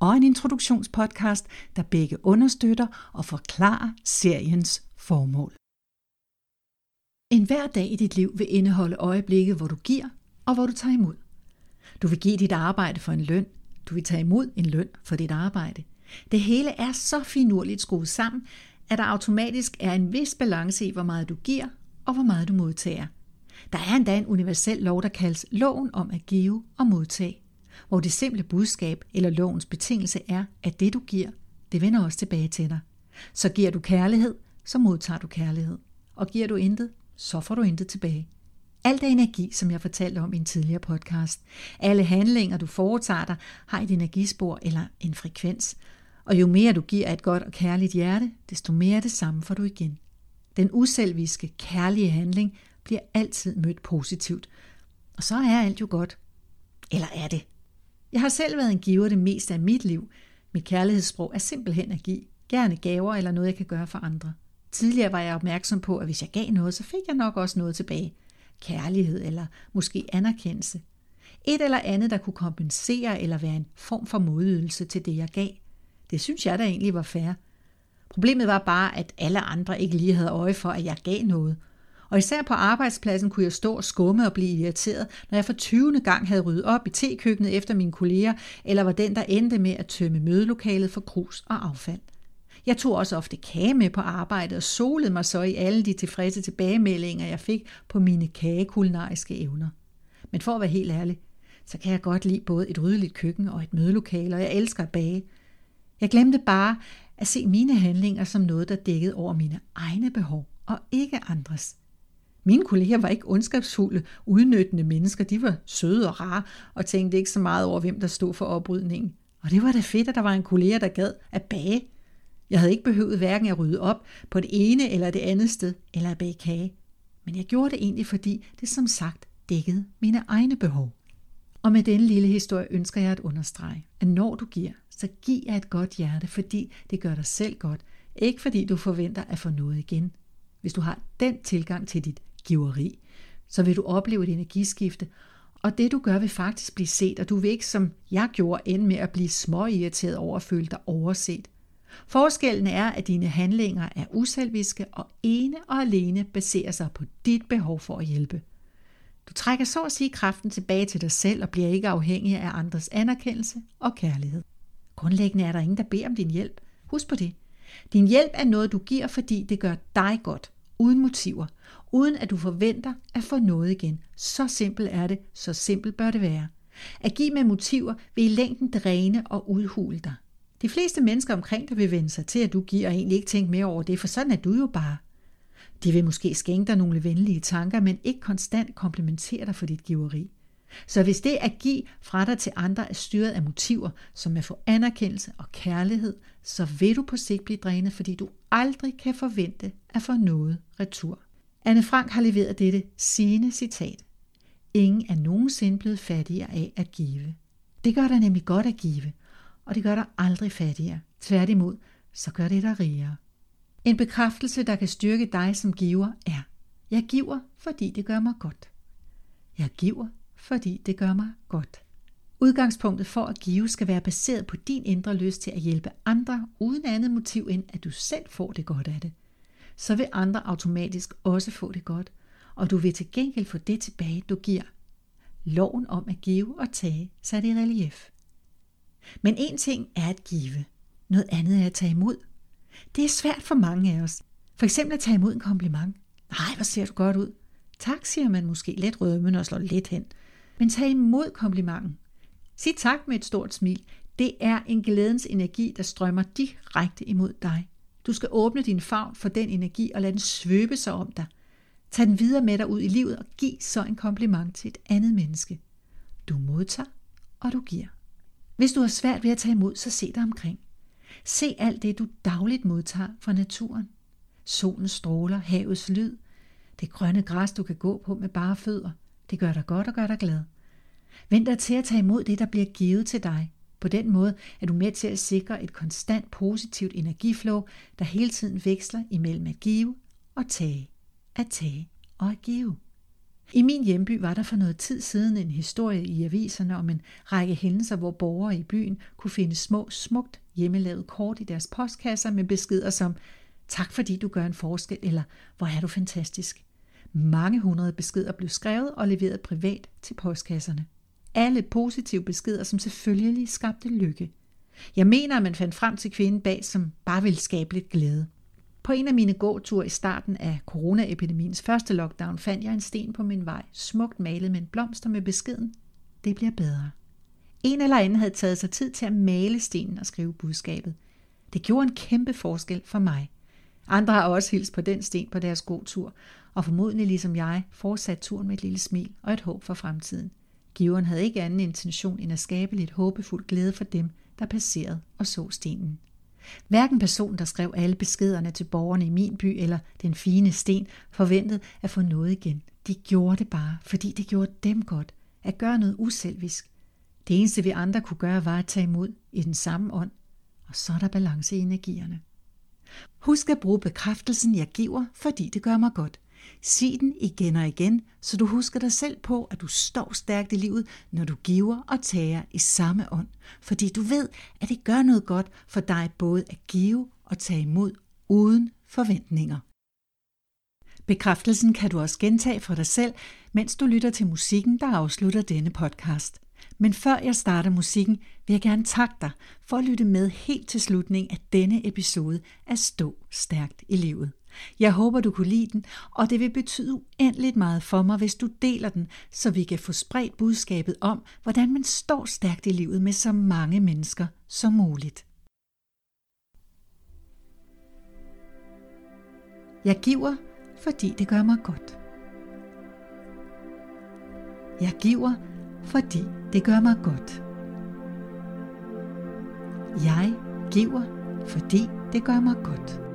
og en introduktionspodcast, der begge understøtter og forklarer seriens formål. En hver dag i dit liv vil indeholde øjeblikke, hvor du giver og hvor du tager imod. Du vil give dit arbejde for en løn. Du vil tage imod en løn for dit arbejde. Det hele er så finurligt skruet sammen, at der automatisk er en vis balance i, hvor meget du giver og hvor meget du modtager. Der er endda en universel lov, der kaldes loven om at give og modtage hvor det simple budskab eller lovens betingelse er, at det du giver, det vender også tilbage til dig. Så giver du kærlighed, så modtager du kærlighed. Og giver du intet, så får du intet tilbage. Alt er energi, som jeg fortalte om i en tidligere podcast. Alle handlinger, du foretager dig, har et energispor eller en frekvens. Og jo mere du giver et godt og kærligt hjerte, desto mere det samme får du igen. Den uselviske, kærlige handling bliver altid mødt positivt. Og så er alt jo godt. Eller er det? Jeg har selv været en giver det meste af mit liv. Mit kærlighedssprog er simpelthen at give. Gerne gaver eller noget, jeg kan gøre for andre. Tidligere var jeg opmærksom på, at hvis jeg gav noget, så fik jeg nok også noget tilbage. Kærlighed eller måske anerkendelse. Et eller andet, der kunne kompensere eller være en form for modydelse til det, jeg gav. Det synes jeg da egentlig var fair. Problemet var bare, at alle andre ikke lige havde øje for, at jeg gav noget – og især på arbejdspladsen kunne jeg stå og skumme og blive irriteret, når jeg for 20. gang havde ryddet op i tekøkkenet efter mine kolleger, eller var den, der endte med at tømme mødelokalet for krus og affald. Jeg tog også ofte kage med på arbejdet og solede mig så i alle de tilfredse tilbagemeldinger, jeg fik på mine kagekulinariske evner. Men for at være helt ærlig, så kan jeg godt lide både et ryddeligt køkken og et mødelokale, og jeg elsker at bage. Jeg glemte bare at se mine handlinger som noget, der dækkede over mine egne behov og ikke andres. Mine kolleger var ikke ondskabsfulde, udnyttende mennesker. De var søde og rare og tænkte ikke så meget over, hvem der stod for oprydningen. Og det var da fedt, at der var en kollega, der gad at bage. Jeg havde ikke behøvet hverken at rydde op på det ene eller det andet sted, eller at bage kage. Men jeg gjorde det egentlig, fordi det som sagt dækkede mine egne behov. Og med denne lille historie ønsker jeg at understrege, at når du giver, så giv af et godt hjerte, fordi det gør dig selv godt, ikke fordi du forventer at få noget igen. Hvis du har den tilgang til dit giveri, så vil du opleve et energiskifte, og det du gør vil faktisk blive set, og du vil ikke, som jeg gjorde, ende med at blive småirriteret over at føle dig overset. Forskellen er, at dine handlinger er uselviske og ene og alene baserer sig på dit behov for at hjælpe. Du trækker så at sige kraften tilbage til dig selv og bliver ikke afhængig af andres anerkendelse og kærlighed. Grundlæggende er der ingen, der beder om din hjælp. Husk på det. Din hjælp er noget, du giver, fordi det gør dig godt, uden motiver, uden at du forventer at få noget igen. Så simpelt er det, så simpelt bør det være. At give med motiver vil i længden dræne og udhule dig. De fleste mennesker omkring dig vil vende sig til, at du giver og egentlig ikke tænke mere over det, for sådan er du jo bare. De vil måske skænke dig nogle venlige tanker, men ikke konstant komplimentere dig for dit giveri. Så hvis det at give fra dig til andre er styret af motiver, som at få anerkendelse og kærlighed, så vil du på sigt blive drænet, fordi du aldrig kan forvente at få noget retur. Anne Frank har leveret dette sine citat. Ingen er nogensinde blevet fattigere af at give. Det gør dig nemlig godt at give, og det gør dig aldrig fattigere. Tværtimod, så gør det dig rigere. En bekræftelse, der kan styrke dig som giver, er, jeg giver, fordi det gør mig godt. Jeg giver, fordi det gør mig godt. Udgangspunktet for at give skal være baseret på din indre lyst til at hjælpe andre uden andet motiv end, at du selv får det godt af det så vil andre automatisk også få det godt, og du vil til gengæld få det tilbage, du giver. Loven om at give og tage sat i relief. Men en ting er at give, noget andet er at tage imod. Det er svært for mange af os. For eksempel at tage imod en kompliment. Nej, hvor ser du godt ud. Tak, siger man måske let rødmen og slår lidt hen. Men tag imod komplimenten. Sig tak med et stort smil. Det er en glædens energi, der strømmer direkte imod dig. Du skal åbne din favn for den energi og lade den svøbe sig om dig. Tag den videre med dig ud i livet og giv så en kompliment til et andet menneske. Du modtager, og du giver. Hvis du har svært ved at tage imod, så se dig omkring. Se alt det, du dagligt modtager fra naturen. Solen stråler, havets lyd, det grønne græs, du kan gå på med bare fødder. Det gør dig godt og gør dig glad. Vend dig til at tage imod det, der bliver givet til dig. På den måde er du med til at sikre et konstant positivt energiflow, der hele tiden veksler imellem at give og tage, at tage og at give. I min hjemby var der for noget tid siden en historie i aviserne om en række hændelser, hvor borgere i byen kunne finde små, smukt hjemmelavede kort i deres postkasser med beskeder som Tak fordi du gør en forskel, eller Hvor er du fantastisk. Mange hundrede beskeder blev skrevet og leveret privat til postkasserne. Alle positive beskeder, som selvfølgelig skabte lykke. Jeg mener, at man fandt frem til kvinden bag, som bare ville skabe lidt glæde. På en af mine gåture i starten af coronaepidemiens første lockdown fandt jeg en sten på min vej, smukt malet med en blomster med beskeden, det bliver bedre. En eller anden havde taget sig tid til at male stenen og skrive budskabet. Det gjorde en kæmpe forskel for mig. Andre har også hilst på den sten på deres gåtur, og formodentlig ligesom jeg fortsat turen med et lille smil og et håb for fremtiden. Giveren havde ikke anden intention end at skabe lidt håbefuld glæde for dem, der passerede og så stenen. Hverken personen, der skrev alle beskederne til borgerne i min by, eller den fine sten, forventede at få noget igen. De gjorde det bare, fordi det gjorde dem godt. At gøre noget uselvisk. Det eneste vi andre kunne gøre, var at tage imod i den samme ånd. Og så er der balance i energierne. Husk at bruge bekræftelsen, jeg giver, fordi det gør mig godt. Sig den igen og igen, så du husker dig selv på, at du står stærkt i livet, når du giver og tager i samme ånd. Fordi du ved, at det gør noget godt for dig både at give og tage imod uden forventninger. Bekræftelsen kan du også gentage for dig selv, mens du lytter til musikken, der afslutter denne podcast. Men før jeg starter musikken, vil jeg gerne takke dig for at lytte med helt til slutningen af denne episode af Stå Stærkt i Livet. Jeg håber, du kunne lide den, og det vil betyde uendeligt meget for mig, hvis du deler den, så vi kan få spredt budskabet om, hvordan man står stærkt i livet med så mange mennesker som muligt. Jeg giver, fordi det gør mig godt. Jeg giver, fordi det gør mig godt. Jeg giver, fordi det gør mig godt.